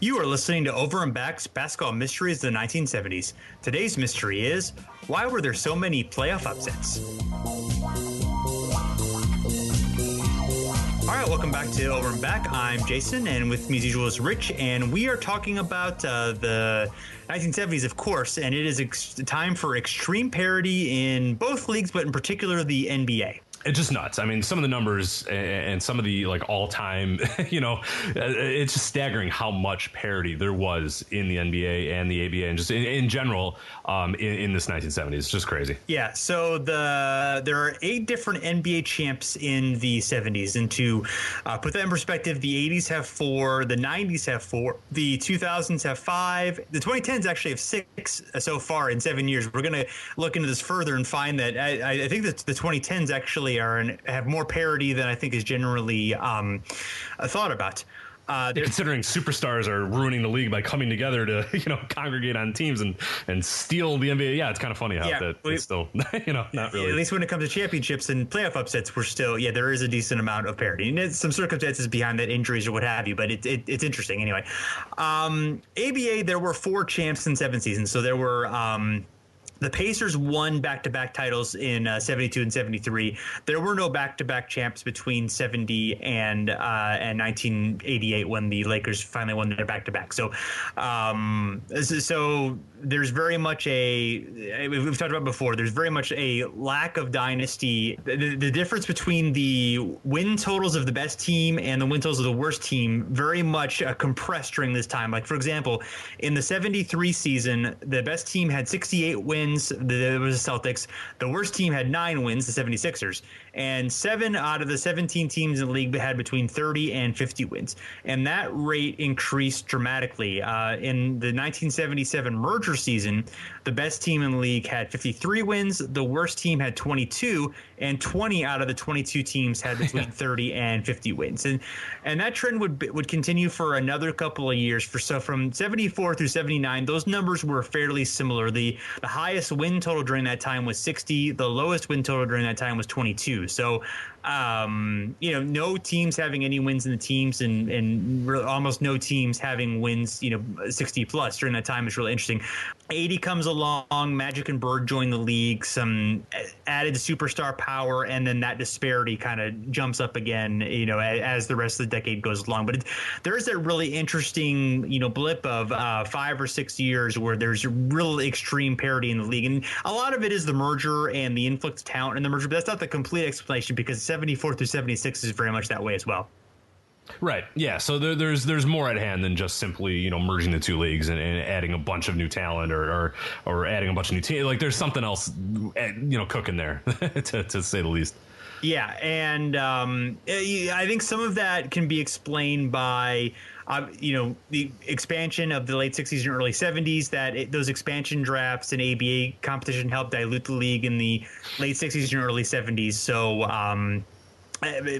You are listening to Over and Back's Basketball Mysteries of the 1970s. Today's mystery is why were there so many playoff upsets? All right, welcome back to Over and Back. I'm Jason, and with me as usual is Rich, and we are talking about uh, the 1970s, of course, and it is ex- time for extreme parity in both leagues, but in particular the NBA it's just nuts. I mean, some of the numbers and some of the like all time, you know, it's just staggering how much parity there was in the NBA and the ABA and just in, in general um, in, in, this 1970s. It's just crazy. Yeah. So the there are eight different NBA champs in the 70s, and to uh, put that in perspective, the 80s have four, the 90s have four, the 2000s have five, the 2010s actually have six so far in seven years. We're gonna look into this further and find that I, I think that the 2010s actually are and have more parity than I think is generally um, thought about. Uh, considering superstars are ruining the league by coming together to you know congregate on teams and and steal the NBA. Yeah, it's kind of funny how yeah, that it's still you know not really. At least when it comes to championships and playoff upsets, we're still yeah there is a decent amount of parity. And some circumstances behind that, injuries or what have you, but it, it it's interesting anyway. Um, ABA there were four champs in seven seasons, so there were. Um, the Pacers won back-to-back titles in uh, 72 and 73. There were no back-to-back champs between 70 and uh, and 1988 when the Lakers finally won their back-to-back. So, um, so there's very much a we've talked about before. There's very much a lack of dynasty. The, the difference between the win totals of the best team and the win totals of the worst team very much uh, compressed during this time. Like for example, in the 73 season, the best team had 68 wins wins. The, was the Celtics. The worst team had nine wins, the 76ers. And seven out of the 17 teams in the league had between 30 and 50 wins. And that rate increased dramatically. Uh, in the 1977 merger season, the best team in the league had 53 wins. The worst team had 22, and 20 out of the 22 teams had between 30 and 50 wins. And and that trend would would continue for another couple of years. For so from 74 through 79, those numbers were fairly similar. The the highest win total during that time was 60. The lowest win total during that time was 22. So um, you know, no teams having any wins in the teams, and and almost no teams having wins, you know, 60 plus during that time is really interesting. 80 comes along, Magic and Bird join the league, some added superstar power, and then that disparity kind of jumps up again, you know, as, as, the rest of the decade goes along. But there is that really interesting, you know, blip of uh, five or six years where there's real extreme parity in the league, and a lot of it is the merger and the influx of talent in the merger. But that's not the complete explanation because 74 through 76 is very much that way as well. Right. Yeah. So there, there's there's more at hand than just simply you know merging the two leagues and, and adding a bunch of new talent or, or, or adding a bunch of new teams. Like there's something else eh, you know cooking there to, to say the least. Yeah, and um, I think some of that can be explained by. Uh, you know the expansion of the late 60s and early 70s that it, those expansion drafts and ABA competition helped dilute the league in the late 60s and early 70s. So um,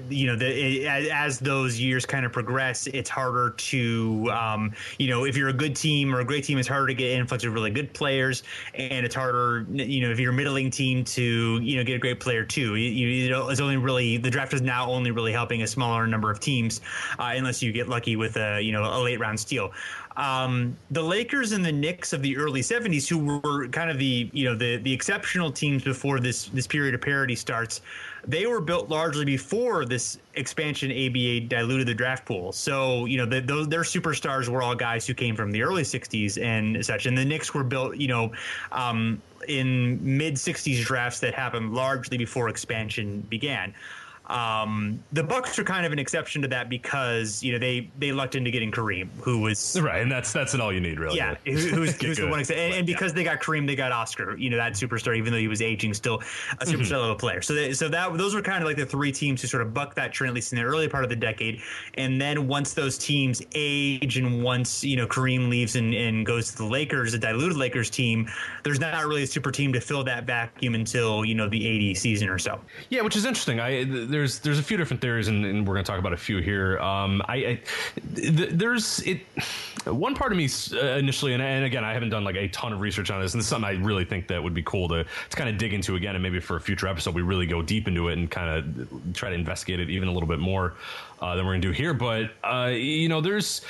you know, the, as those years kind of progress, it's harder to, um, you know, if you're a good team or a great team, it's harder to get influx of really good players, and it's harder, you know, if you're a middling team to, you know, get a great player too. You, you know, it's only really the draft is now only really helping a smaller number of teams, uh, unless you get lucky with a, you know, a late round steal. Um, the Lakers and the Knicks of the early '70s, who were kind of the, you know, the the exceptional teams before this this period of parity starts they were built largely before this expansion ABA diluted the draft pool. So, you know, the, those, their superstars were all guys who came from the early 60s and such. And the Knicks were built, you know, um, in mid 60s drafts that happened largely before expansion began. Um, the Bucks are kind of an exception to that because you know they they lucked into getting Kareem, who was right, and that's that's an all you need, really. Yeah, who's, who's the one, and, and because they got Kareem, they got Oscar. You know that superstar, even though he was aging, still a mm-hmm. superstar mm-hmm. level player. So they, so that those were kind of like the three teams who sort of bucked that trend, at least in the early part of the decade. And then once those teams age, and once you know Kareem leaves and, and goes to the Lakers, a diluted Lakers team, there's not really a super team to fill that vacuum until you know the '80 season or so. Yeah, which is interesting. I there's there's a few different theories, and, and we're going to talk about a few here. Um, I, I th- there's it. One part of me uh, initially, and, and, again, I haven't done like a ton of research on this, and this is something I really think that would be cool to to kind of dig into again, and maybe for a future episode we really go deep into it and kind of try to investigate it even a little bit more uh, than we're going to do here. But uh, you know, there's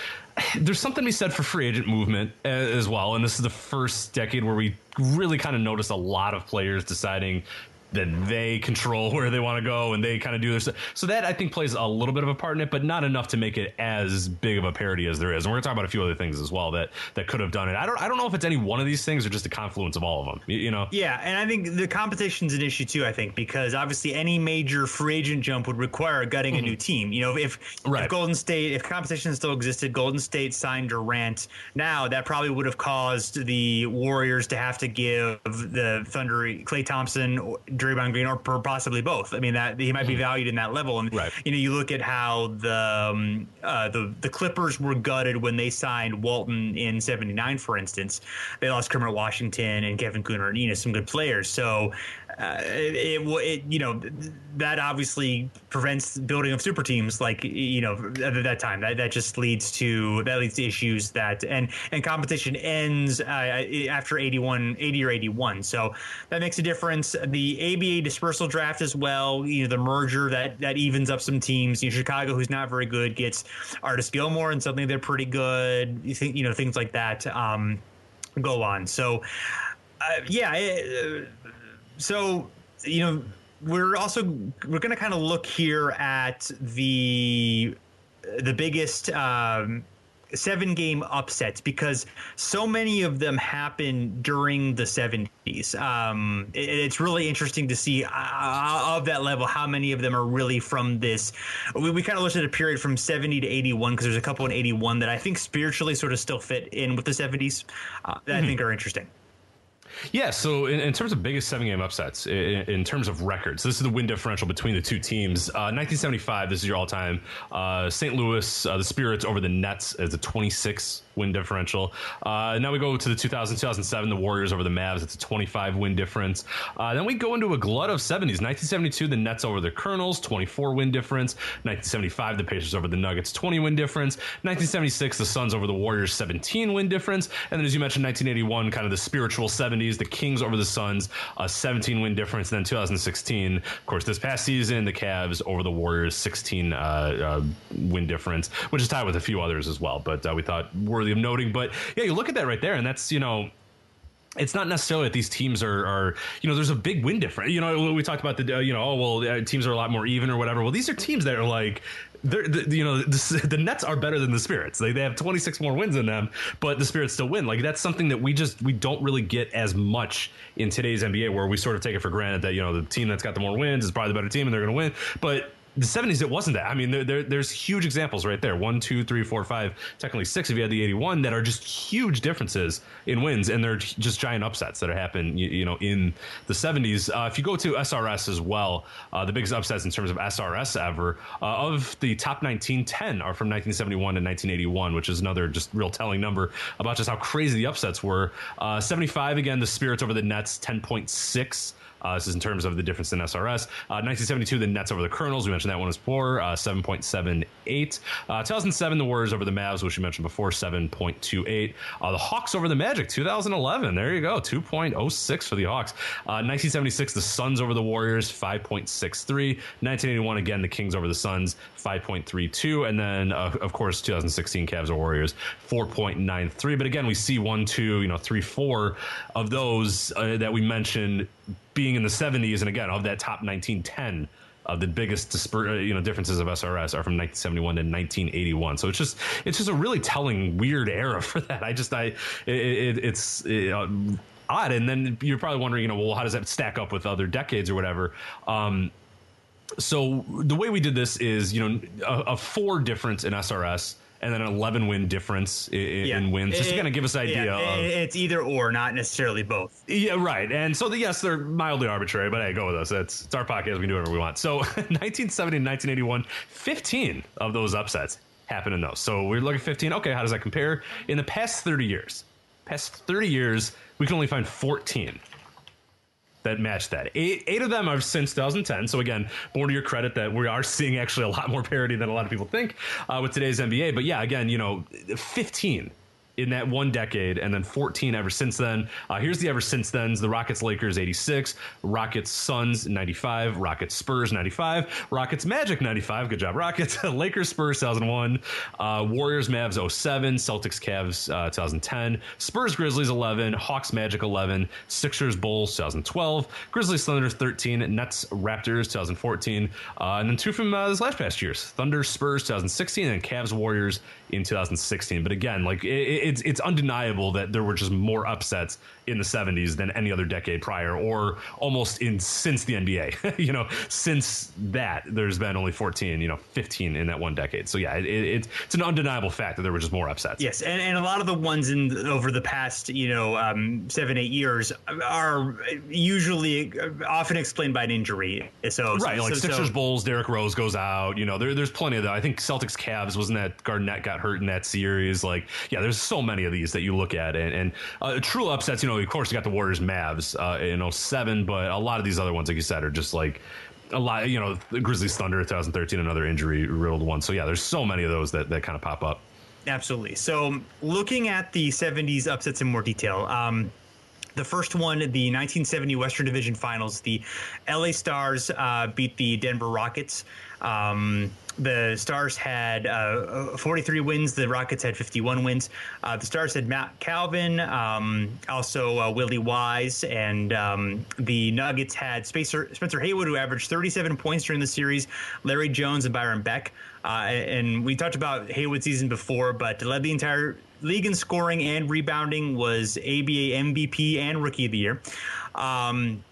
there's something to be said for free agent movement uh, as well. And this is the first decade where we really kind of noticed a lot of players deciding that they control where they want to go and they kind of do this. So that I think plays a little bit of a part in it, but not enough to make it as big of a parody as there is. And we're gonna talk about a few other things as well that that could have done it. I don't I don't know if it's any one of these things or just a confluence of all of them. You, you know? Yeah, and I think the competition's an issue too. I think because obviously any major free agent jump would require gutting mm-hmm. a new team. You know, if, right. if Golden State, if competition still existed, Golden State signed Durant now, that probably would have caused the Warriors to have to give the Thunder Klay Thompson, Draymond Green, or possibly both. I mean, that he might be mm-hmm. valued in that level. And right. you know, you look at how the um, uh, the the Clippers were gutted when they signed Walton in '79, for instance. They lost Kermit Washington and Kevin Kunnert, you know, some good players. So uh, it, it, you know that obviously prevents building of super teams like you know at that time. That, that just leads to that leads to issues that and and competition ends uh, after 81 80 or 81 so that makes a difference. The ABA dispersal draft as well you know the merger that that evens up some teams. You know, Chicago who's not very good gets Artis Gilmore and suddenly they're pretty good. You think you know things like that um, go on. So uh, yeah it, so you know we're also we're going to kind of look here at the the biggest um, seven game upsets because so many of them happen during the 70s. Um, it, it's really interesting to see uh, uh, of that level how many of them are really from this. We, we kind of looked at a period from 70 to 81 because there's a couple in 81 that I think spiritually sort of still fit in with the 70s uh, that mm-hmm. I think are interesting. Yeah, so in, in, terms of biggest seven game upsets, in, in, terms of records, this is the win differential between the two teams. Uh, 1975, this is your all time. Uh, St. Louis, uh, the Spirits over the Nets as a 26 win differential. Uh, now we go to the 2000 2007, the Warriors over the Mavs. It's a 25 win difference. Uh, then we go into a glut of 70s. 1972, the Nets over the Colonels, 24 win difference. 1975, the Pacers over the Nuggets, 20 win difference. 1976, the Suns over the Warriors, 17 win difference. And then, as you mentioned, 1981, kind of the spiritual 70s, the Kings over the Suns, a 17 win difference. And then 2016, of course, this past season, the Cavs over the Warriors, 16 uh, uh, win difference, which is tied with a few others as well. But uh, we thought worthy worthy of noting. But yeah, you look at that right there, and that's you know it's not necessarily that these teams are, are, you know, there's a big win difference. You know, we talked about the, uh, you know, oh well, uh, teams are a lot more even or whatever. Well, these are teams that are like, they're, the, you know, the, the, Nets are better than the Spirits. They, they have 26 more wins in them, but the Spirits still win. Like that's something that we just we don't really get as much in today's NBA, where we sort of take it for granted that you know the team that's got the more wins is probably the better team and they're going to win. But the 70s it wasn't that. I mean there, there, there's huge examples right there. One two three four five technically six if you had the 81 that are just huge differences in wins and they're just giant upsets that have happened you, you know in the 70s uh, if you go to srs as well uh, the biggest upsets in terms of srs ever uh, of the top 19 10 are from 1971 to 1981 which is another just real telling number about just how crazy the upsets were. Uh, 75 again the spirits over the nets 10.6 uh, this is in terms of the difference in SRS. Uh, 1972, the Nets over the Colonels. We mentioned that one was poor, uh, 7.78. Uh, 2007, the Warriors over the Mavs, which we mentioned before, 7.28. Uh, the Hawks over the Magic, 2011. There you go, 2.06 for the Hawks. 1976, uh, the Suns over the Warriors, 5.63. 1981, again, the Kings over the Suns, 5.32. And then, of course, 2016, Cavs or Warriors, 4.93. But again, we see one, two, you know, three, four of those that we mentioned being in the 70s, and again, of that top 1910, uh, the biggest uh, you know differences of SRS are from 1971 to 1981. So it's just it's just a really telling weird era for that. I just I it, it, it's it, uh, odd, and then you're probably wondering, you know, well, how does that stack up with other decades or whatever? Um, so the way we did this is, you know, a, a four difference in SRS and then an 11 win difference in, yeah. in wins, just to kind of give us an idea. Yeah, of, it's either or, not necessarily both. Yeah, right. And so, the, yes, they're mildly arbitrary, but hey, go with us. It's, it's our podcast. We can do whatever we want. So, 1970 and 1981, 15 of those upsets happen in those. So, we're looking at 15. Okay, how does that compare? In the past 30 years, past 30 years, we can only find 14 that match that. Eight, eight of them are since 2010. So again, more to your credit that we are seeing actually a lot more parity than a lot of people think uh, with today's NBA. But yeah, again, you know, 15 in that one decade, and then 14 ever since then. Uh, here's the ever since then's: the Rockets Lakers 86, Rockets Suns 95, Rockets Spurs 95, Rockets Magic 95. Good job, Rockets. Lakers Spurs 2001, uh, Warriors Mavs 07, Celtics Cavs uh, 2010, Spurs Grizzlies 11, Hawks Magic 11, Sixers Bulls 2012, Grizzlies Thunder 13, Nets Raptors 2014, uh, and then two from uh, this last past years: Thunder Spurs 2016 and Cavs Warriors in 2016. But again, like it, it's it's undeniable that there were just more upsets in the 70s than any other decade prior, or almost in since the NBA. you know, since that there's been only 14, you know, 15 in that one decade. So yeah, it, it, it's an undeniable fact that there were just more upsets. Yes, and, and a lot of the ones in over the past you know um, seven eight years are usually uh, often explained by an injury. So right, so, like so, Sixers so, Bulls, Derrick Rose goes out. You know, there, there's plenty of that. I think Celtics Cavs wasn't that Garnett got hurt in that series. Like yeah, there's so many of these that you look at and, and uh, true upsets. You know, of course you got the Warriors Mavs uh, in 07, but a lot of these other ones, like you said, are just like a lot. You know, Grizzlies Thunder 2013, another injury riddled one. So yeah, there's so many of those that that kind of pop up. Absolutely. So looking at the 70s upsets in more detail. Um, the first one, the 1970 Western Division Finals, the LA Stars uh, beat the Denver Rockets. Um, the Stars had uh, 43 wins. The Rockets had 51 wins. Uh, the Stars had Mack Calvin, um, also uh, Willie Wise, and um, the Nuggets had Spencer, Spencer Haywood, who averaged 37 points during the series, Larry Jones, and Byron Beck. Uh, and we talked about Haywood's season before, but led the entire league in scoring and rebounding, was ABA MVP and Rookie of the Year. Um,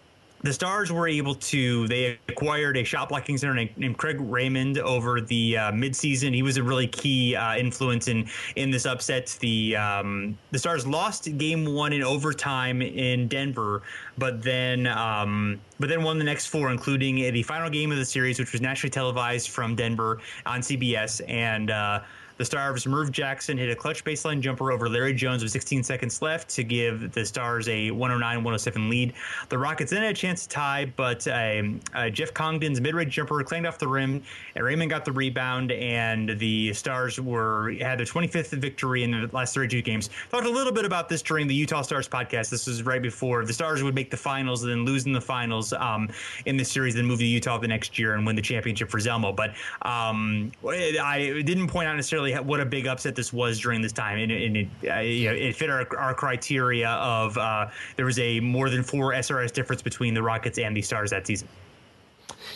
the Stars were able to. They acquired a shot blocking center named, named Craig Raymond over the uh, midseason. He was a really key uh, influence in in this upset. The um, the Stars lost Game One in overtime in Denver, but then um, but then won the next four, including the final game of the series, which was nationally televised from Denver on CBS and. Uh, the Stars' Merv Jackson hit a clutch baseline jumper over Larry Jones with 16 seconds left to give the Stars a 109 107 lead. The Rockets then had a chance to tie, but um, uh, Jeff Congdon's mid range jumper clanged off the rim, and Raymond got the rebound, and the Stars were had their 25th victory in the last 32 games. Talked a little bit about this during the Utah Stars podcast. This was right before the Stars would make the finals and then lose in the finals um, in the series, then move to Utah the next year and win the championship for Zelmo. But um, I didn't point out necessarily really what a big upset this was during this time, and, and it, uh, you know, it fit our, our criteria of uh, there was a more than four SRS difference between the Rockets and the Stars that season.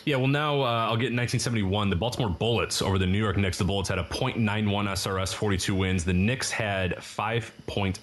Yeah, well, now uh, I'll get 1971. The Baltimore Bullets over the New York Knicks. The Bullets had a .91 SRS, 42 wins. The Knicks had 5.05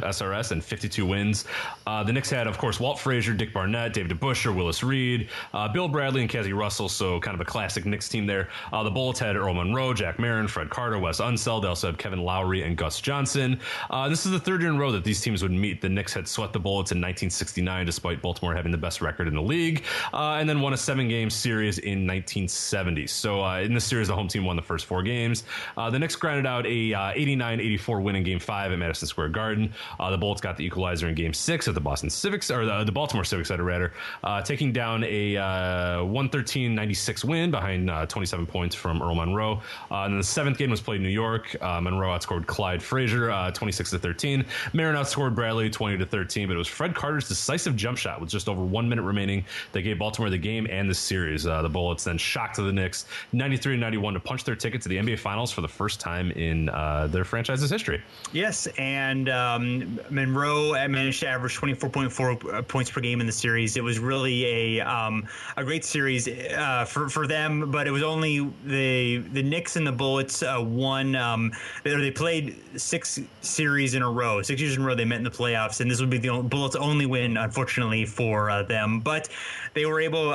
SRS and 52 wins. Uh, the Knicks had, of course, Walt Frazier, Dick Barnett, David DeBusschere, Willis Reed, uh, Bill Bradley, and Cazzie Russell. So kind of a classic Knicks team there. Uh, the Bullets had Earl Monroe, Jack Marin, Fred Carter, Wes Unseld. They also had Kevin Loughery and Gus Johnson. Uh, this is the third year in a row that these teams would meet. The Knicks had swept the Bullets in 1969, despite Baltimore having the best record in the league, uh, and then won a seven game series in 1970. So uh, in this series, the home team won the first four games. Uh, the Knicks grinded out a 89-84 uh, win in Game Five at Madison Square Garden. Uh, the Bullets got the equalizer in Game Six at the Boston Civics or the, the Baltimore Civics, I'd rather, uh, taking down a 113-96 win behind 27 points from Earl Monroe. and the seventh game was played in New York. Monroe outscored Clyde Frazier 26 to 13. Marin outscored Bradley 20 to 13, but it was Fred Carter's decisive jump shot with just over one minute remaining that gave Baltimore the game and the series. Uh, the Bullets then shocked the Knicks 93 91 to punch their ticket to the NBA Finals for the first time in uh, their franchise's history. Yes, and um, Monroe managed to average 24.4 uh, points per game in the series. It was really a um, a great series uh, for for them, but it was only the the Knicks and the Bullets uh, won. Um, they, they played six series in a row, six years in a row. They met in the playoffs, and this would be the Bullets' only win, unfortunately for uh, them. But they were able.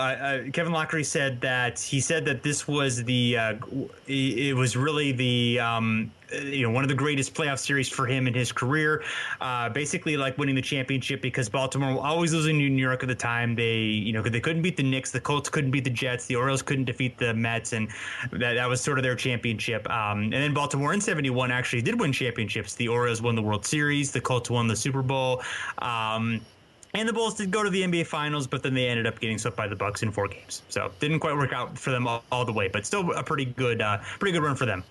Kevin Kevin Loughery said that he said that this was the uh, it was really the um, you know one of the greatest playoff series for him in his career. Uh, basically, like winning the championship because Baltimore were always losing to New York at the time. They you know they couldn't beat the Knicks, the Colts couldn't beat the Jets, the Orioles couldn't defeat the Mets, and that that was sort of their championship. Um, and then Baltimore in '71 actually did win championships. The Orioles won the World Series, the Colts won the Super Bowl. Um, and the Bulls did go to the NBA Finals, but then they ended up getting swept by the Bucks in four games. So didn't quite work out for them all, all the way, but still a pretty good, uh, pretty good run for them.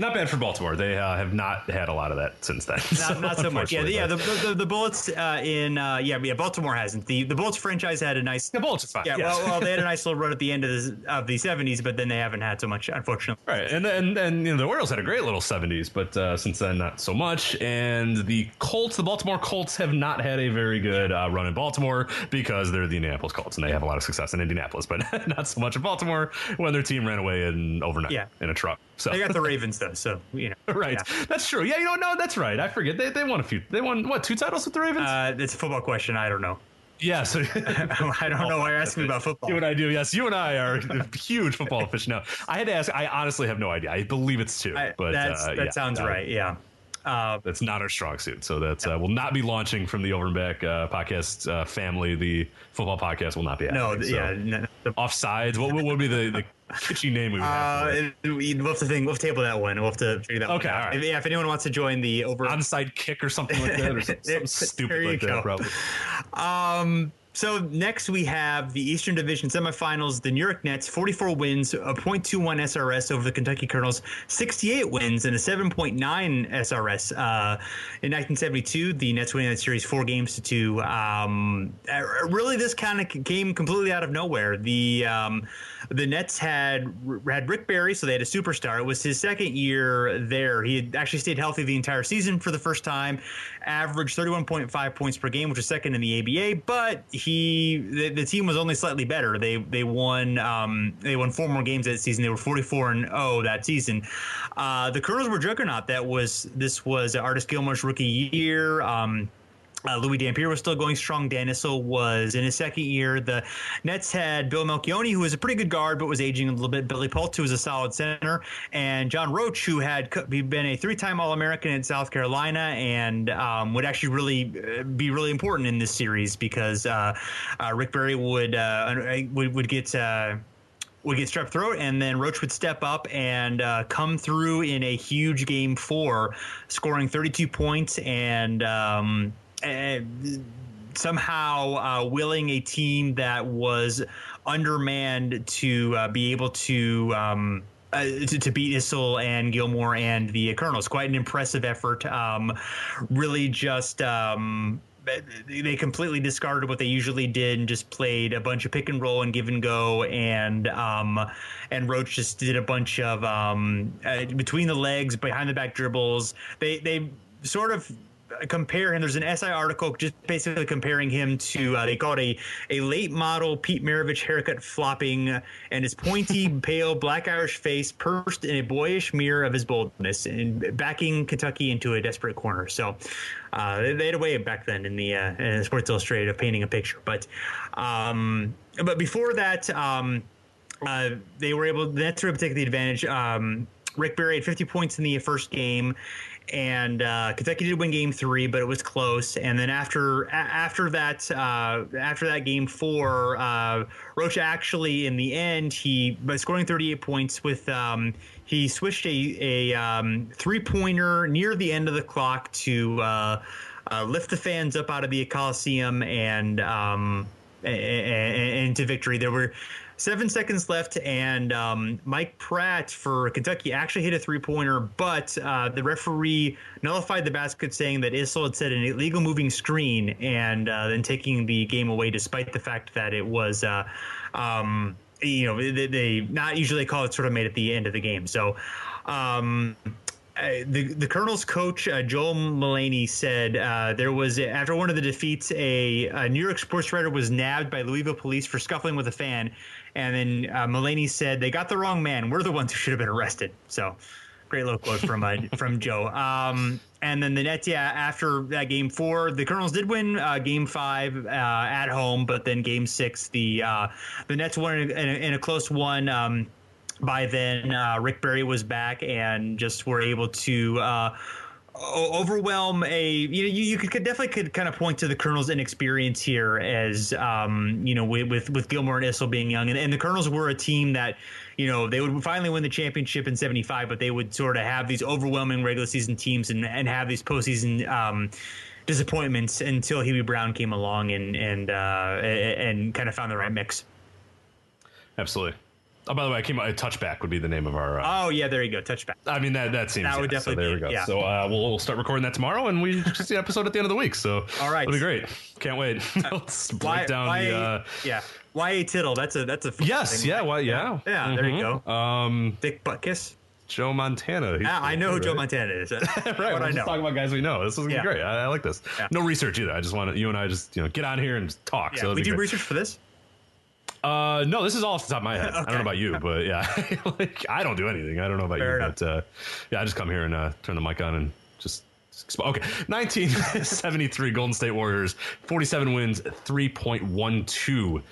Not bad for Baltimore. They uh, have not had a lot of that since then. Not so, not so much. Yeah, yeah. The, the, the Bullets uh, in uh, yeah yeah Baltimore hasn't. The the Bullets franchise had a nice. The Bullets are fine. Yeah, yes. well, well, they had a nice little run at the end of the of the seventies, but then they haven't had so much, unfortunately. Right, and and and you know, the Orioles had a great little seventies, but uh, since then not so much. And the Colts, the Baltimore Colts, have not had a very good uh, run in Baltimore because they're the Indianapolis Colts, and they have a lot of success in Indianapolis, but not so much in Baltimore when their team ran away in overnight yeah. in a truck. So they got the Ravens though, so you know. right, yeah. that's true. Yeah, you know, no, that's right. I forget they they won a few. They won what two titles with the Ravens? Uh, it's a football question. I don't know. Yeah, so I don't know why you're asking me about football. You and I do. Yes, you and I are huge football aficionados. I had to ask. I honestly have no idea. I believe it's two, I, but uh, that yeah, sounds right. Yeah. Uh, that's not our strong suit. So that uh, will not be launching from the Over and Back uh, podcast uh, family. The football podcast will not be. No, so yeah, no, the, offsides. What, what would be the, the kitschy name we would have? Uh, we'll have to think. We'll have to table that one. We'll have to figure that. Okay, one out. If, yeah, if anyone wants to join the over onside kick or something like that, or something, something stupid like go. that, probably. Um. So next we have the Eastern Division semifinals. The New York Nets, 44 wins, a .21 SRS over the Kentucky Colonels, 68 wins and a 7.9 SRS. Uh, in 1972, the Nets winning that series four games to two. Um, uh, really, this kind of came completely out of nowhere. The um, the Nets had had Rick Barry, so they had a superstar. It was his second year there. He had actually stayed healthy the entire season for the first time, averaged 31.5 points per game, which was second in the ABA. But he, the, the team was only slightly better. They they won um, they won four more games that season. They were 44 and 0 that season. Uh, the Colonels were juggernaut. That was this was Artis Gilmore's rookie year. Um, uh, Louie Dampier was still going strong. Dan Issel was in his second year. The Nets had Bill Melchionni, who was a pretty good guard but was aging a little bit. Billy Paultz, who was a solid center, and John Roach, who had been a three-time All-American in South Carolina and um, would actually really uh, be really important in this series because uh, uh, Rick Barry would uh, would, would get uh, would get strep throat, and then Roach would step up and uh, come through in a huge game four, scoring 32 points and um, uh, somehow uh, willing a team that was undermanned to uh, be able to. Um, uh, to, to, beat Issel and Gilmore and the Colonels. Quite an impressive effort. Um, really just. Um, they completely discarded what they usually did and just played a bunch of pick and roll and give and go and um, and Roach just did a bunch of um, uh, between the legs behind the back dribbles they they sort of compare him. There's an SI article just basically comparing him to uh, they call it a, a late model Pete Maravich haircut flopping and his pointy, pale, black Irish face pursed in a boyish mirror of his boldness and backing Kentucky into a desperate corner. So uh, they, they, had a way back then in the, uh, in Sports Illustrated of painting a picture. But um, but before that, um, uh, they were able. The were able to take the advantage. Um, Rick Barry had 50 points in the first game, and uh, Kentucky did win Game Three, but it was close. And then after a- after that uh, after that Game Four, uh, Roach actually in the end he by scoring 38 points with um, he switched a a um, three pointer near the end of the clock to uh, uh, lift the fans up out of the Coliseum and um, into victory. There were seven seconds left, and um, Mike Pratt for Kentucky actually hit a three pointer, but uh, the referee nullified the basket, saying that Issel had set an illegal moving screen, and uh, then taking the game away, despite the fact that it was. Uh, um, you know, they, they, not usually call it sort of made at the end of the game. So, um, the the Colonel's coach uh, Joe Mullaney said uh, there was after one of the defeats, a, a, New York sports writer was nabbed by Louisville police for scuffling with a fan, and then uh, Mullaney said they got the wrong man. We're the ones who should have been arrested. So. Great little quote from uh, from Joe. Um, and then the Nets, yeah, after that game four, the Colonels did win uh, game five uh, at home, but then game six, the uh, the Nets won in a, in a close one. Um, by then, uh, Rick Barry was back and just were able to uh, overwhelm a you know you, you could, could, definitely could kind of point to the Colonels' inexperience here as um, you know with with, Gilmore and Issel being young. And, and the Colonels were a team that you know they would finally win the championship in 75 but they would sort of have these overwhelming regular season teams and, and have these postseason um, disappointments until Hubie Brown came along and and uh, and kind of found the right mix. Absolutely Oh, by the way, I came. A touchback would be the name of our. Uh, oh yeah, there you go, touchback. I mean that that seems. That would yeah, definitely. So there be, we go. Yeah. So uh, we'll, we'll start recording that tomorrow, and we just see the episode at the end of the week. So all right, it'll be great. Can't wait. Let's break why, down why, the. Uh, yeah, Y.A. Tittle. That's a that's a. Yes. Thing, yeah. right? Well. Yeah. Yeah. Mm-hmm. There you go. Mm-hmm. Um, Dick Butkus. Joe Montana. Yeah, I know who right? Joe Montana is. right. What I know. talking about guys we know. This is Yeah. great. I, I like this. Yeah. No research either. I just want to, you and I just you know get on here and talk. Yeah, so we do great. research for this. Uh, no, this is all off the top of my head. I don't know about you, but yeah, like I don't do anything. I don't know about Fair you, enough. but uh, yeah, I just come here and uh, turn the mic on and just. Okay, 1973 Golden State Warriors, 47 wins, 3.12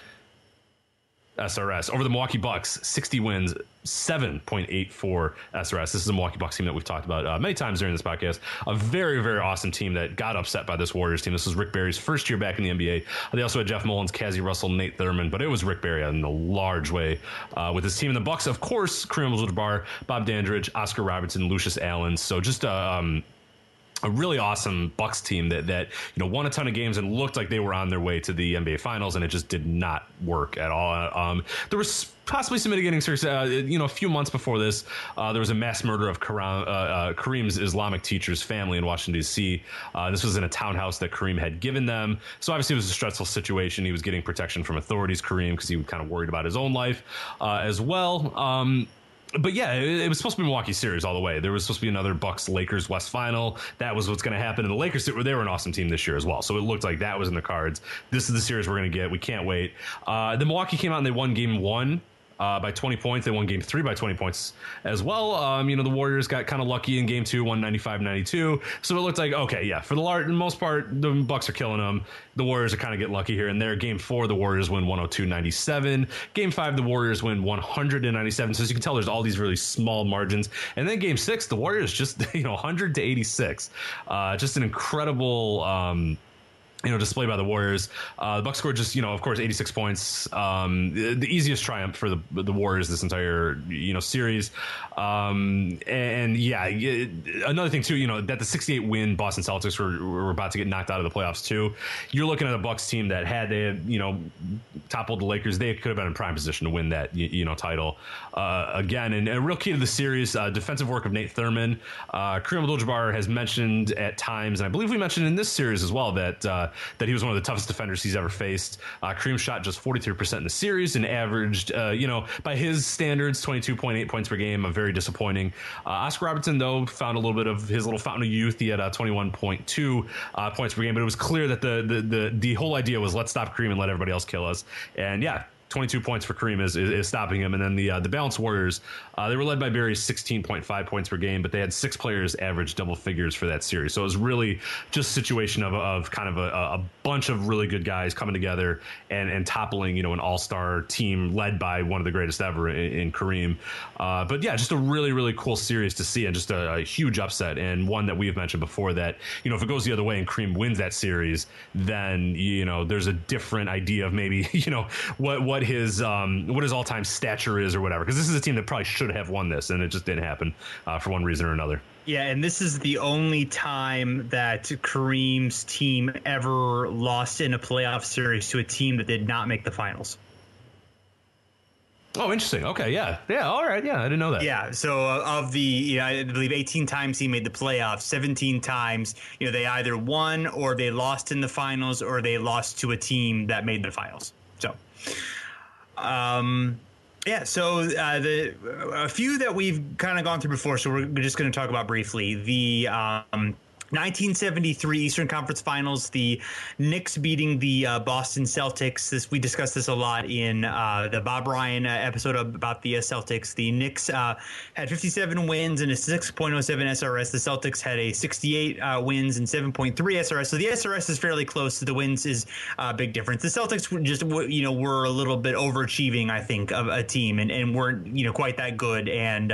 SRS. Over the Milwaukee Bucks, 60 wins, 7.84 SRS. This is a Milwaukee Bucks team that we've talked about uh, many times during this podcast. A very, very awesome team that got upset by this Warriors team. This was Rick Barry's first year back in the NBA. They also had Jeff Mullins, Cazzie Russell, Nate Thurmond, but it was Rick Barry in a large way uh, with his team. And the Bucks, of course, Kareem Abdul-Jabbar, Bob Dandridge, Oscar Robertson, Lucius Allen. So just a um, a really awesome Bucks team that that you know won a ton of games and looked like they were on their way to the NBA Finals, and it just did not work at all. Um, there was possibly some mitigating circumstances. Uh, you know, a few months before this, uh, there was a mass murder of Karam, uh, uh, Kareem's Islamic teacher's family in Washington D.C. Uh, this was in a townhouse that Kareem had given them, so obviously it was a stressful situation. He was getting protection from authorities, Kareem, because he was kind of worried about his own life uh, as well. Um, but yeah, it, it was supposed to be Milwaukee series all the way. There was supposed to be another Bucks Lakers West final. That was what's going to happen. And the Lakers they were, they were an awesome team this year as well. So it looked like that was in the cards. This is the series we're going to get. We can't wait. Uh, the Milwaukee came out and they won Game One. Uh, by 20 points. They won game three by 20 points as well. Um, you know, the Warriors got kind of lucky in game two, 195 92. So it looked like, okay, yeah, for the large, most part, the Bucks are killing them. The Warriors are kind of getting lucky here and there. Game four, the Warriors win 102 97. Game five, the Warriors win 197. So as you can tell, there's all these really small margins. And then game six, the Warriors just, you know, 100 to 86. Uh, just an incredible. Um, you know, display by the Warriors. Uh, the Bucks scored just, you know, of course, 86 points. Um, the, the easiest triumph for the the Warriors this entire, you know, series. Um, and yeah, it- another thing too, you know, that the 68 win Boston Celtics were, were about to get knocked out of the playoffs too. You're looking at a Bucks team that had they you know, toppled the Lakers, they could have been in prime position to win that, you, you know, title uh, again. And a real key to the series, uh, defensive work of Nate Thurmond. Uh, Kareem Abdul-Jabbar has mentioned at times, and I believe we mentioned in this series as well that uh, that he was one of the toughest defenders he's ever faced. Uh, Kareem shot just 43% in the series and averaged, uh, you know, by his standards, 22.8 points per game. A very disappointing. Uh, Oscar Robertson, though, found a little bit of his little fountain of youth. He had uh, 21.2 uh, points per game, but it was clear that the, the the the whole idea was let's stop Kareem and let everybody else kill us. And yeah, 22 points for Kareem is, is, is stopping him. And then the uh, the Balance Warriors, uh, they were led by Barry's 16.5 points per game, but they had six players average double figures for that series. So it was really just situation of, of kind of a, a bunch of really good guys coming together and, and toppling, you know, an all star team led by one of the greatest ever in, in Kareem. Uh, but yeah, just a really, really cool series to see and just a, a huge upset and one that we have mentioned before that, you know, if it goes the other way and Kareem wins that series, then, you know, there's a different idea of maybe, you know, what, what his, um, what his all time stature is or whatever. Cause this is a team that probably should have won this and it just didn't happen uh, for one reason or another. Yeah, and this is the only time that Kareem's team ever lost in a playoff series to a team that did not make the finals. Oh, interesting. Okay. Yeah. Yeah. All right. Yeah. I didn't know that. Yeah, so uh, of the, you know, I believe 18 times he made the playoffs, 17 times, you know, they either won or they lost in the finals or they lost to a team that made the finals. So, um, yeah, so uh, the a few that we've kind of gone through before, so we're just going to talk about briefly. The um, 1973 Eastern Conference Finals, the Knicks beating the uh, Boston Celtics. This we discussed this a lot in uh, the Bob Ryan uh, episode about the uh, Celtics. The Knicks uh, had 57 wins and a 6.07 SRS. The Celtics had a 68 uh, wins and 7.3 SRS. So the SRS is fairly close. to The wins is a big difference. The Celtics just you know were a little bit overachieving, I think, of a team and, and weren't you know quite that good. And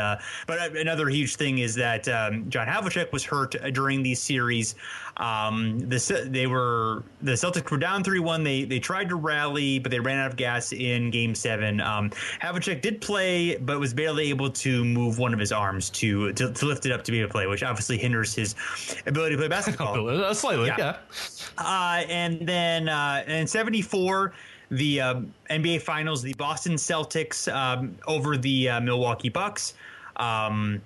but another huge thing is that um, John Havlicek was hurt during these series. Um, the they were the Celtics were down three one. They they tried to rally, but they ran out of gas in Game Seven. Um, Havlicek did play, but was barely able to move one of his arms to, to, to lift it up to be able to play, which obviously hinders his ability to play basketball. Uh, slightly, yeah. yeah. Uh, and then uh, in '74 the uh, NBA Finals, the Boston Celtics um, over the uh, Milwaukee Bucks. Um,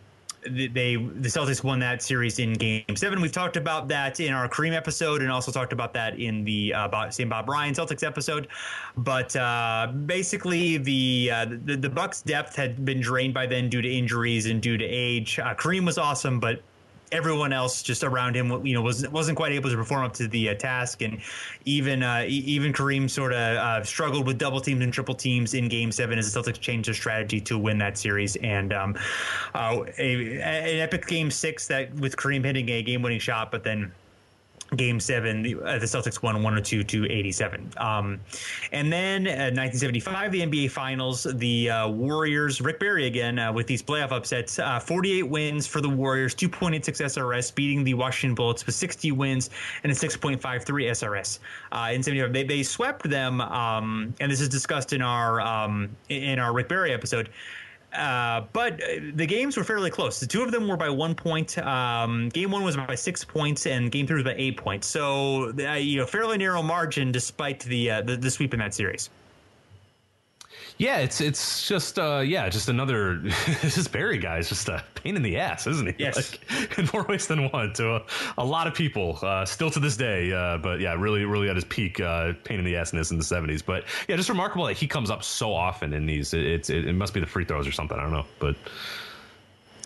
they the Celtics won that series in Game Seven. We've talked about that in our Kareem episode, and also talked about that in the uh, same Bob Ryan Celtics episode. But uh, basically, the, uh, the the Bucks' depth had been drained by then due to injuries and due to age. Uh, Kareem was awesome, but everyone else just around him, you know, wasn't wasn't quite able to perform up to the uh, task, and even uh, even Kareem sort of uh, struggled with double teams and triple teams in Game Seven as the Celtics changed their strategy to win that series, and um, uh, a, an epic Game Six that with Kareem hitting a game winning shot, but then Game seven, the, uh, Celtics won 102 to 87. Um, and then uh, 1975, the NBA Finals, the uh, Warriors, Rick Barry again uh, with these playoff upsets. Uh, 48 wins for the Warriors, 2.86 SRS, beating the Washington Bullets with 60 wins and a 6.53 SRS. In 75, they, they swept them, um, and this is discussed in our um, in our Rick Barry episode. Uh, but the games were fairly close. The two of them were by one point. Um, game one was by six points, and game three was by eight points. So, uh, you know, fairly narrow margin despite the, uh, the, the sweep in that series. Yeah, it's it's just uh, yeah, just another this Barry guy is just a pain in the ass, isn't he? Yes, like, in more ways than one to a, a lot of people, uh, still to this day. Uh, but yeah, really, really at his peak, uh, pain in the assness in the seventies. But yeah, just remarkable that he comes up so often in these. It, it, it must be the free throws or something. I don't know, but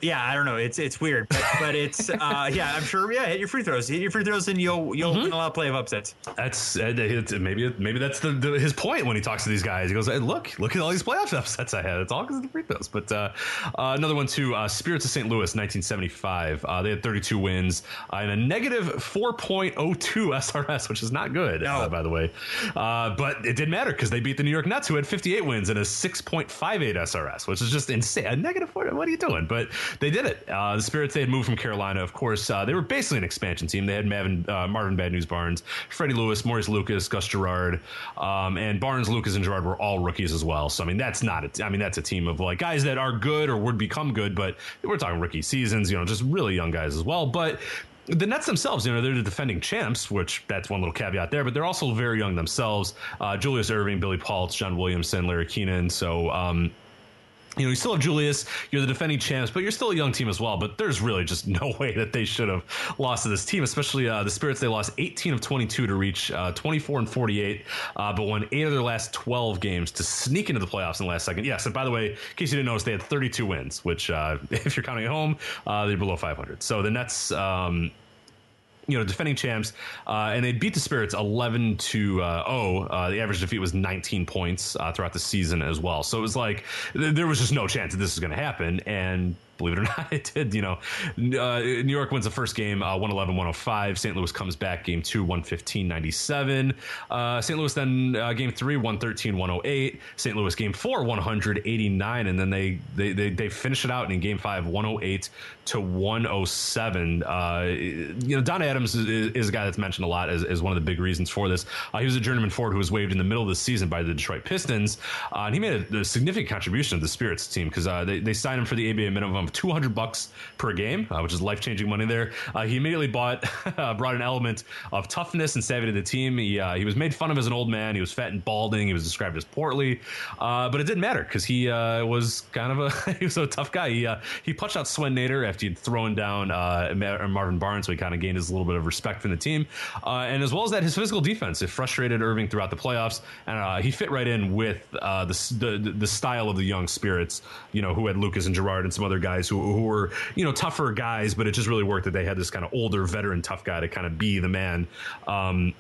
yeah, I don't know. It's it's weird, but, but it's uh, yeah. I'm sure. Yeah, hit your free throws. Hit your free throws, and you'll you'll mm-hmm. win a lot of play of upsets. That's uh, maybe maybe that's the, the, his point when he talks to these guys. He goes, hey, "Look, look at all these playoff upsets I had. It's all because of the free throws." But uh, uh, another one too. Uh, Spirits of St. Louis, 1975. Uh, they had 32 wins and a negative 4.02 SRS, which is not good, no. by the way. but it didn't matter because they beat the New York Nets, who had 58 wins and a 6.58 SRS, which is just insane. A negative four. What are you doing? But they did it. Uh, the Spirits they had moved from Carolina. Of course, uh, they were basically an expansion team. They had Marvin, uh, Marvin Bad News Barnes, Freddie Lewis, Maurice Lucas, Gus Gerard, um, and Barnes, Lucas, and Gerard were all rookies as well. So I mean, that's not. A, I mean, that's a team of like guys that are good or would become good, but we're talking rookie seasons. You know, just really young guys as well. But the Nets themselves, you know, they're the defending champs, which that's one little caveat there, but they're also very young themselves. Uh, Julius Erving, Billy Paultz, John Williamson, Larry Kenon. So, um, you know, you still have Julius. You're the defending champs, but you're still a young team as well. But there's really just no way that they should have lost to this team, especially uh, the Spirits. They lost 18 of 22 to reach uh, 24 and 48, uh, but won eight of their last 12 games to sneak into the playoffs in the last second. Yes, and by the way, in case you didn't notice, they had 32 wins, which, uh, if you're counting at home, uh, they're below 500. So the Nets. Um, you know, defending champs, uh, and they beat the Spirits 11 to uh, 0. Uh, the average defeat was 19 points uh, throughout the season as well. So it was like th- there was just no chance that this was going to happen. And believe it or not, it did. You know, uh, New York wins the first game, uh, 111 105. St. Louis comes back, game two, 115 97. Uh, St. Louis then uh, game three, 113 108. St. Louis game four, 189. And then they, they, they, they finish it out in game five, 108 to 107. Uh, you know, Don Adams is, is, a guy that's mentioned a lot as, as one of the big reasons for this. Uh, he was a journeyman forward who was waived in the middle of the season by the Detroit Pistons. Uh, and he made a, a, significant contribution to the Spirits team because uh, they, they signed him for the ABA minimum 200 bucks per game, uh, which is life changing money there. Uh, he immediately bought uh, brought an element of toughness and savvy to the team. He uh, he was made fun of as an old man. He was fat and balding. He was described as portly, uh, but it didn't matter because he was kind of a he was a tough guy. He he punched out Swen Nater after he'd thrown down Marvin Barnes, so he kind of gained his little bit of respect from the team. and as well as that, his physical defense it frustrated Erving throughout the playoffs, and he fit right in with the, the the style of the young spirits, you know, who had Lucas and Gerard and some other guys guys who, who were you know tougher guys, but it just really worked that they had this kind of older veteran tough guy to kind of be the man. Um,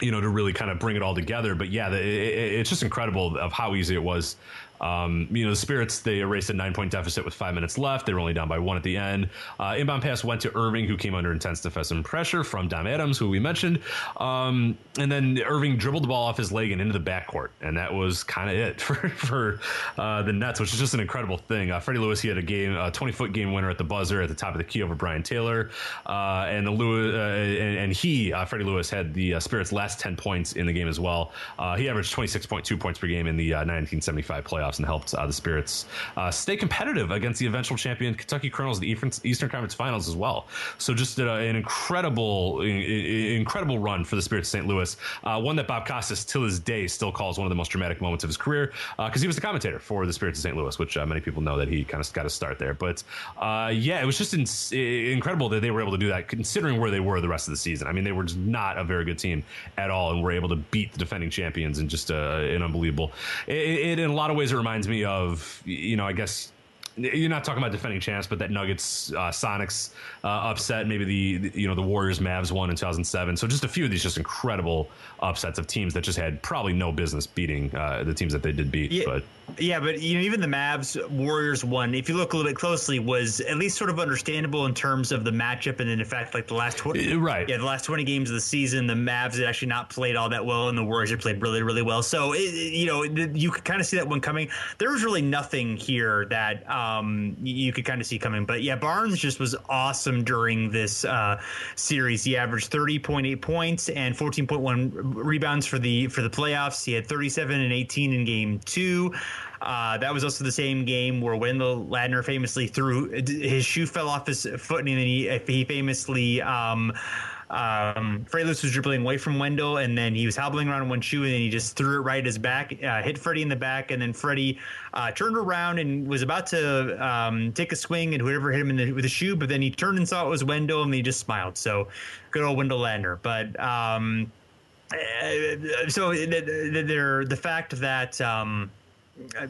you know, to really kind of bring it all together. But yeah, the, it, it's just incredible of how easy it was um, you know, the Spirits, they erased a nine point deficit with five minutes left. They were only down by one at the end. Uh, inbound pass went to Erving, who came under intense defensive pressure from Don Adams, who we mentioned. Um, and then Erving dribbled the ball off his leg and into the backcourt. And that was kind of it for, for uh, the Nets, which is just an incredible thing. Uh, Freddie Lewis, he had a game, a 20 foot game winner at the buzzer at the top of the key over Brian Taylor. Uh, and the Lewis, uh, and, and, he, uh, Freddie Lewis, had the Spirits' last 10 points in the game as well. he averaged 26.2 points per game in the 1975 playoffs playoffs and helped uh, the Spirits uh, stay competitive against the eventual champion Kentucky Colonels, in the Eastern Conference Finals as well. So just uh, an incredible, incredible run for the Spirits of St. Louis. Uh, one that Bob Costas, till this day, still calls one of the most dramatic moments of his career because uh, he was the commentator for the Spirits of St. Louis, which uh, many people know that he kind of got to start there. But yeah, it was just in- incredible that they were able to do that, considering where they were the rest of the season. I mean, they were just not a very good team at all, and were able to beat the defending champions and just an unbelievable. It, it, in a lot of ways, it reminds me of you know I guess you're not talking about defending champs, but that Nuggets uh, Sonics uh, upset, maybe the, the, you know the Warriors Mavs won in 2007. So just a few of these just incredible upsets of teams that just had probably no business beating uh, the teams that they did beat. Yeah, but yeah, but you know even the Mavs Warriors one, if you look a little bit closely, was at least sort of understandable in terms of the matchup, and then in fact like the last 20 uh, right yeah the last 20 games of the season, the Mavs had actually not played all that well, and the Warriors had played really really well. So it, you know you could kind of see that one coming. There was really nothing here that. Um, you could kind of see coming. But yeah, Barnes just was awesome during this uh, series. He averaged 30.8 points and 14.1 rebounds for the for the playoffs. He had 37 and 18 in game two. Uh, that was also the same game where Wendell Ladner famously threw his shoe fell off his foot, and then he he famously. Um, um, was dribbling away from Wendell, and then he was hobbling around in one shoe, and then he just threw it right at his back, uh, hit Freddie in the back, and then Freddie uh, turned around and was about to um, take a swing at whoever hit him the, with the shoe, but then he turned and saw it was Wendell, and he just smiled. So good old Wendell Ladner. But um, uh, so the, the fact that. Um,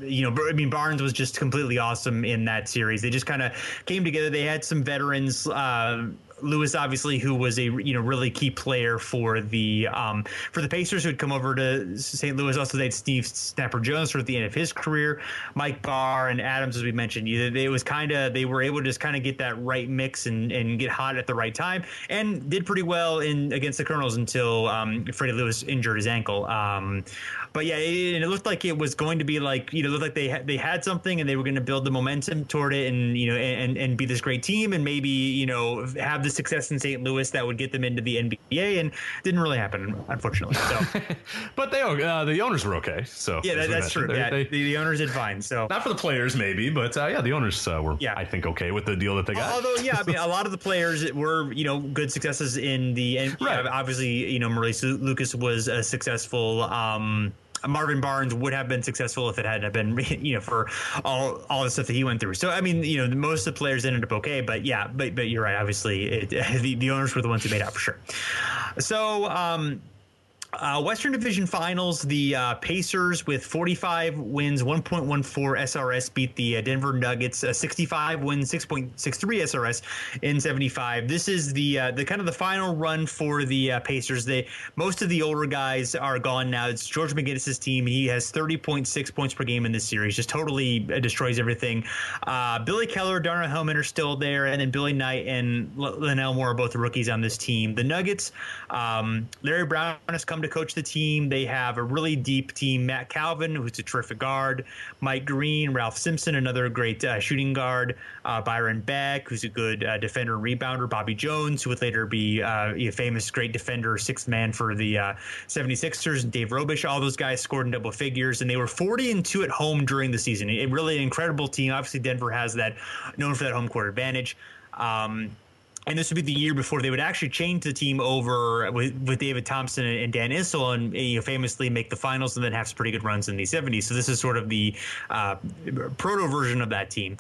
you know, I mean, Barnes was just completely awesome in that series. They just kind of came together. They had some veterans. Uh, Lewis, obviously, who was a you know really key player for the um, for the Pacers, who had come over to St. Louis. Also, they had Steve Snapper Jones at the end of his career, Mike Barr and Adams, as we mentioned. It was kind of they were able to just kind of get that right mix and, and get hot at the right time, and did pretty well in against the Colonels until um, Freddie Lewis injured his ankle. Um, but yeah, it, it, looked like it was going to be like you know, looked like they ha- they had something and they were going to build the momentum toward it, and you know, and and be this great team, and maybe you know have the success in St. Louis that would get them into the NBA, and didn't really happen, unfortunately. So, but they uh, the owners were okay. So yeah, that, that's true. Yeah, they, the, the, owners did fine. So not for the players, maybe, but uh, yeah, the owners uh, were yeah. I think okay with the deal that they got. Although yeah, I mean, a lot of the players were you know good successes in the and right. obviously you know Maurice Lucas was a successful. Um, Marvin Barnes would have been successful if it hadn't been, you know, for all all the stuff that he went through. So I mean, you know, most of the players ended up okay, but yeah, but but you're right. Obviously, it, the, the owners were the ones who made out for sure. So um, uh, Western Division Finals, the uh, Pacers with 45 wins, 1.14 SRS beat the uh, Denver Nuggets, uh, 65 wins, 6.63 SRS in 75. This is the uh, the kind of the final run for the uh, Pacers. They most of the older guys are gone now. It's George McGinnis's team. He has 30.6 points per game in this series, just totally destroys everything. Billy Keller, Darnell Hillman are still there, and then Billy Knight and L- Len Elmore are both rookies on this team. The Nuggets, um, Larry Brown has come to coach the team. They have a really deep team. Mack Calvin, who's a terrific guard. Mike Green, Ralph Simpson, another great uh, shooting guard. Uh, Byron Beck, who's a good uh, defender and rebounder. Bobby Jones, who would later be uh, a famous great defender, sixth man for the 76ers. Uh, and Dave Robisch, all those guys scored in double figures. And they were 40 and 2 at home during the season. A really incredible team. Obviously, Denver has that, known for that home court advantage. Um, and this would be the year before they would actually change the team over with, with David Thompson and Dan Issel and you know, famously make the finals and then have some pretty good runs in the 70s. So this is sort of the uh, proto version of that team.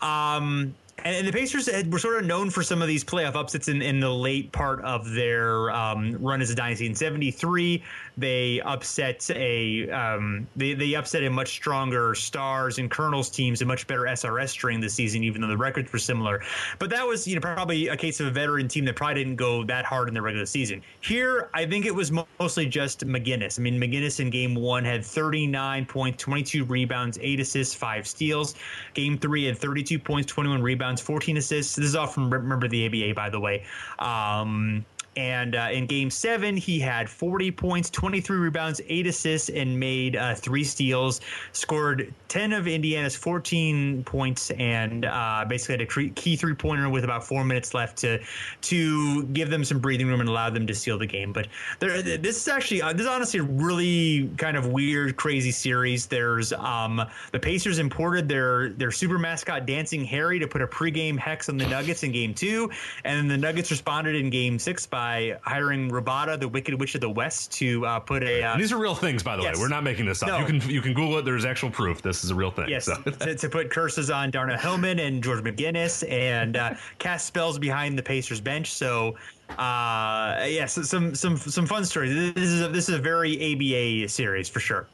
Um, And, the Pacers were sort of known for some of these playoff upsets in, in the late part of their um, run as a dynasty. In '73, they upset a um, they, they upset a much stronger Stars and Colonels teams, a much better SRS during the season, even though the records were similar. But that was you know probably a case of a veteran team that probably didn't go that hard in the regular season. Here, I think it was mostly just McGinnis. I mean, McGinnis in Game One had 39 points, 22 rebounds, eight assists, five steals. Game Three had 32 points, 21 rebounds, 14 assists. This is all from remember the ABA, by the way. Um, and uh, in game seven, he had 40 points, 23 rebounds, eight assists, and made uh, three steals. Scored 10 of Indiana's 14 points, and uh, basically had a key three pointer with about four minutes left to to give them some breathing room and allow them to seal the game. But there, this is actually uh, this is honestly a really kind of weird, crazy series. There's um, the Pacers imported their their super mascot Dancing Harry to put a pregame hex on the Nuggets in game two, and then the Nuggets responded in game six by by hiring Robata, the Wicked Witch of the West, to uh, put a. Uh, these are real things, by the yes. way. We're not making this up. No. You can you can Google it. There's actual proof. This is a real thing. Yes, so. to, to, put curses on Darnell Hillman and George McGinnis and uh, cast spells behind the Pacers bench. So uh yes some some some fun stories this is a, this is a very aba series for sure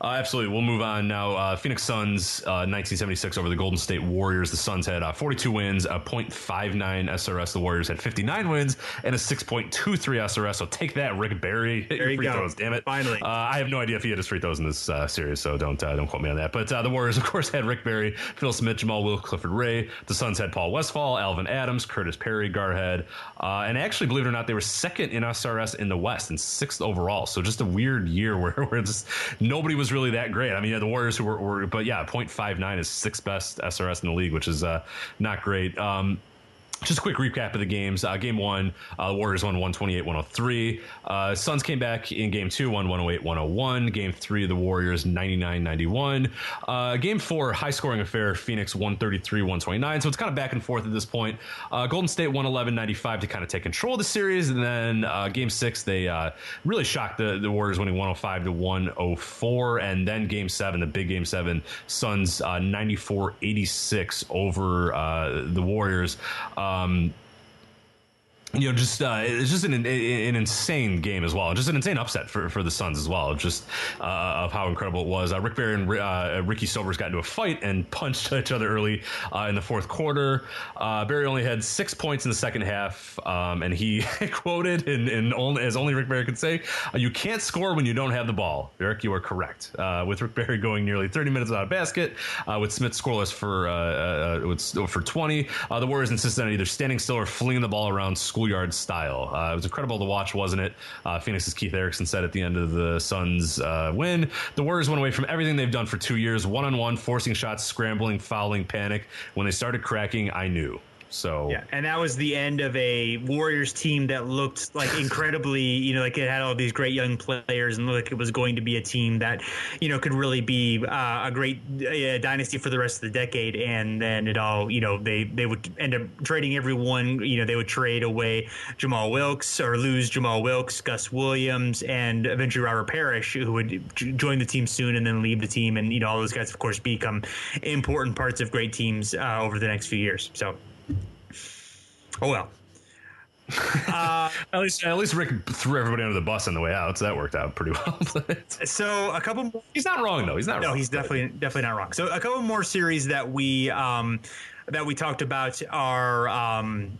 uh, absolutely. We'll move on now. Uh, Phoenix Suns, uh, 1976 over the Golden State Warriors. The Suns had uh, 42 wins, a .59 SRS. The Warriors had 59 wins and a 6.23 SRS. So take that, Rick Barry. Hit there your free go. throws, damn it. Finally. Uh, I have no idea if he hit his free throws in this uh, series, so don't don't quote me on that. But the Warriors, of course, had Rick Barry, Phil Smith, Jamaal Will, Clifford Ray. The Suns had Paul Westphal, Alvan Adams, Curtis Perry, Gar Heard. and actually, believe it or not, they were second in SRS in the West and sixth overall. So just a weird year where, where just nobody was really that great. I mean, yeah, the Warriors were, were but yeah, 0.59 is sixth best SRS in the league, which is uh, not great. Um, just a quick recap of the games. Uh, game one, uh, Warriors won 128 103. Uh, Suns came back in game two, won 108 101. Game three, the Warriors 99 91. Uh, game four, high scoring affair, Phoenix 133 129. So it's kind of back and forth at this point. Uh, Golden State 111 95 to kind of take control of the series. And then uh, game six, they really shocked the, the Warriors, winning 105 to 104. And then game seven, the big game seven, Suns 94 86 over the Warriors. Um, you know, just uh, it's just an, an insane game as well. Just an insane upset for, for the Suns as well. Just uh, of how incredible it was. Uh, Rick Barry and uh, Ricky Sobers got into a fight and punched each other early uh, in the fourth quarter. Uh, Barry only had six points in the second half, um, and he quoted, and, and only, as only Rick Barry could say, "You can't score when you don't have the ball." Eric, you are correct. with Rick Barry going nearly 30 minutes without a basket, with Smith scoreless for for 20, the Warriors insisted on either standing still or flinging the ball around schoolyard style. Uh, it was incredible to watch, wasn't it? Uh, Phoenix's Keith Erickson said at the end of the Suns' uh, win, the Warriors went away from everything they've done for two years, one on one, forcing shots, scrambling, fouling, panic. When they started cracking, I knew. So yeah, and that was the end of a Warriors team that looked like incredibly, you know, like it had all these great young players and looked like it was going to be a team that, you know, could really be uh, a great uh, dynasty for the rest of the decade. And then it all, you know, they they would end up trading everyone. You know, they would trade away Jamaal Wilkes or lose Jamaal Wilkes, Gus Williams, and eventually Robert Parish, who would join the team soon and then leave the team. And you know, all those guys, of course, become important parts of great teams uh, over the next few years. So. Oh well. Uh, at least, at least Rick threw everybody under the bus on the way out, so that worked out pretty well. so a couple. More, he's not wrong though. He's not. No, wrong, he's definitely definitely not wrong. So a couple more series that we um, that we talked about are. Um,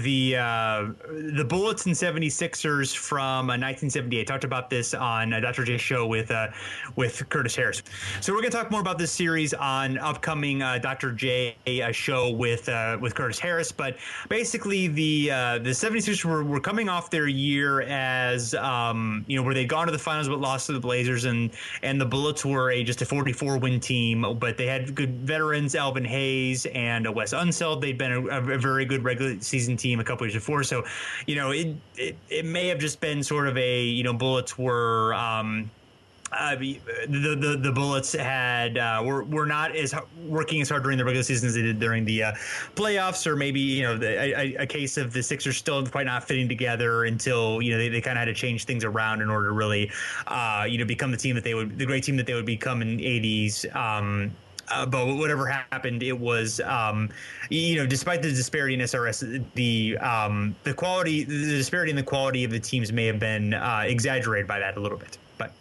the uh, the Bullets and 76ers from uh, 1978. Talked about this on uh, Dr. J's show with uh, with Curtis Harris. So we're going to talk more about this series on upcoming uh, Dr. J uh, show with with Curtis Harris. But basically, the the 76ers were, were coming off their year as um, you know where they'd gone to the finals but lost to the Blazers, and and the Bullets were a just a 44 win team, but they had good veterans, Elvin Hayes and Wes Unseld. They'd been a, a very good regular season team a couple years before. So, you know, it, it, it may have just been sort of a, you know, bullets were, um, uh, the, the the bullets had uh, were were not as working as hard during the regular season as they did during the uh, playoffs, or maybe you know the, a, a, case of the Sixers still quite not fitting together until you know they, they kind of had to change things around in order to really uh, you know become the team that they would the great team that they would become in the '80s. Um, uh, but whatever happened, it was um, you know despite the disparity in SRS, the um, the quality, the disparity in the quality of the teams may have been uh, exaggerated by that a little bit, but.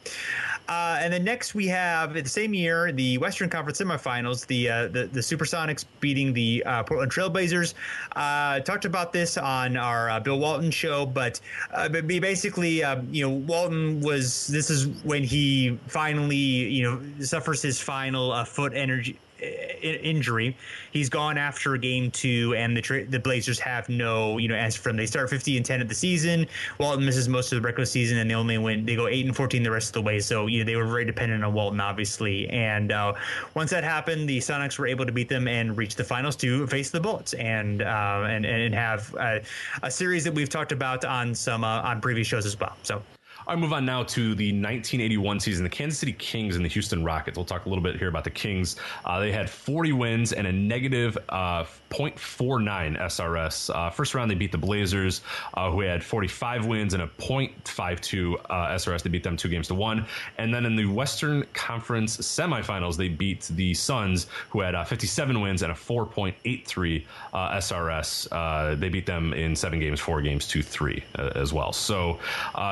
Uh, and then next we have the same year the Western Conference semifinals, the uh, the, the Supersonics beating the uh, Portland Trailblazers. Uh, talked about this on our uh, Bill Walton show, but, uh, but basically, um, you know, Walton was this is when he finally you know suffers his final foot energy injury. He's gone after game two, and the tra- the Blazers have no, you know, as from they start 50 and 10 of the season. Walton misses most of the regular season, and they only win. They go eight and 14 the rest of the way. So you know they were very dependent on Walton, obviously. And uh, once that happened, the Sonics were able to beat them and reach the finals to face the Bullets and uh, and and have uh, a series that we've talked about on some uh, on previous shows as well. So. I move on now to the 1981 season, the Kansas City Kings and the Houston Rockets. We'll talk a little bit here about the Kings. Uh, they had 40 wins and a negative, uh, 0.49 SRS. Uh, first round, they beat the Blazers, uh, who had 45 wins and a 0.52 uh, SRS. They beat them two games to one. And then in the Western Conference semifinals, they beat the Suns, who had uh, 57 wins and a 4.83 SRS. they beat them in seven games, four games to three as well. So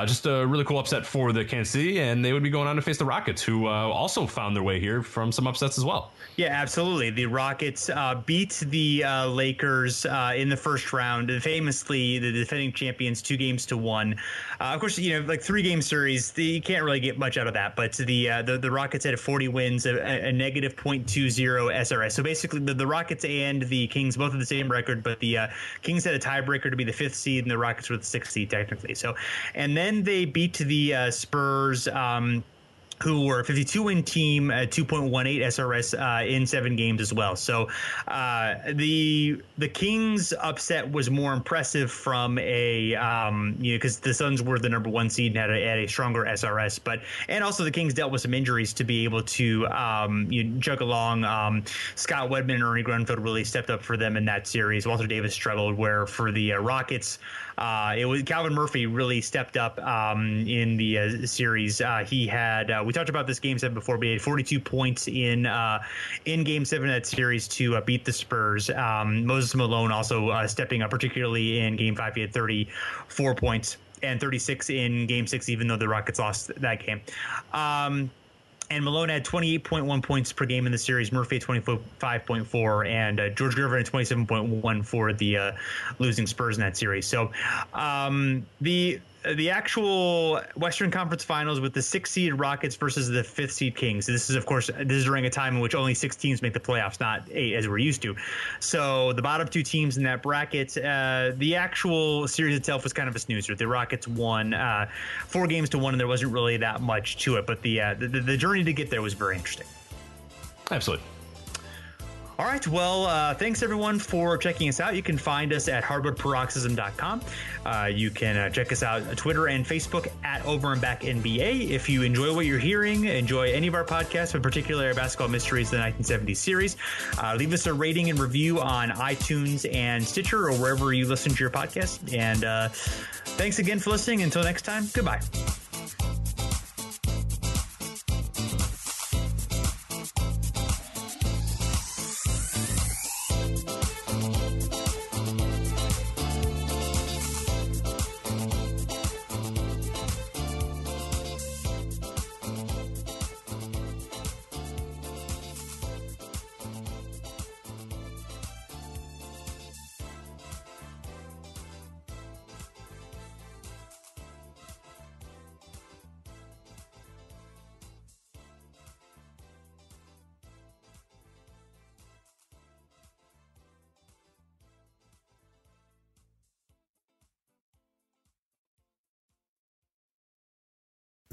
just a really really cool upset for the Kansas City, and they would be going on to face the Rockets, who uh, also found their way here from some upsets as well. Yeah, absolutely. The Rockets uh, beat the uh, Lakers uh, in the first round, famously the defending champions, two games to one. Uh, of course, you know, like three game series, the, you can't really get much out of that. But the uh, the, the Rockets had 40 wins, a, a negative 0.20 SRS. So basically, the, the Rockets and the Kings both have the same record, but the Kings had a tiebreaker to be the fifth seed, and the Rockets were the sixth seed technically. So, and then they beat to the uh, Spurs. Um, who were a 52 win team, at 2.18 SRS uh, in seven games as well. So uh, the the Kings upset was more impressive from a um, you know because the Suns were the number one seed and had a, had a, stronger SRS, but and also the Kings dealt with some injuries to be able to um, you know, jug along. Um, Scott Wedman and Ernie Grunfeld really stepped up for them in that series. Walter Davis struggled, where for the uh, Rockets. Uh, it was Calvin Murphy really stepped up um, in the uh, series. Uh, he had we talked about this game seven before, but he had 42 points in uh, in game seven of that series to uh, beat the Spurs. Um, Moses Malone also stepping up, particularly in game five. He had 34 points and 36 in game six, even though the Rockets lost that game. Um, and Malone had 28.1 points per game in the series. Murphy 25.4, and uh, George Gervin 27.1 for the uh, losing Spurs in that series. So um, the the actual Western Conference Finals with the six seed Rockets versus the fifth seed Kings. This is, of course, this is during a time in which only six teams make the playoffs, not eight as we're used to. So the bottom two teams in that bracket, uh, the actual series itself was kind of a snoozer. The Rockets won uh, four games to one, and there wasn't really that much to it. But the, uh, the the journey to get there was very interesting. Absolutely. All right. Well, uh, thanks everyone for checking us out. You can find us at hardwoodparoxysm.com. Uh, you can uh, check us out on Twitter and Facebook at Over and Back NBA. If you enjoy what you're hearing, enjoy any of our podcasts, but particularly our Basketball Mysteries, the 1970s series, uh, leave us a rating and review on iTunes and Stitcher or wherever you listen to your podcast. And uh, thanks again for listening. Until next time, goodbye.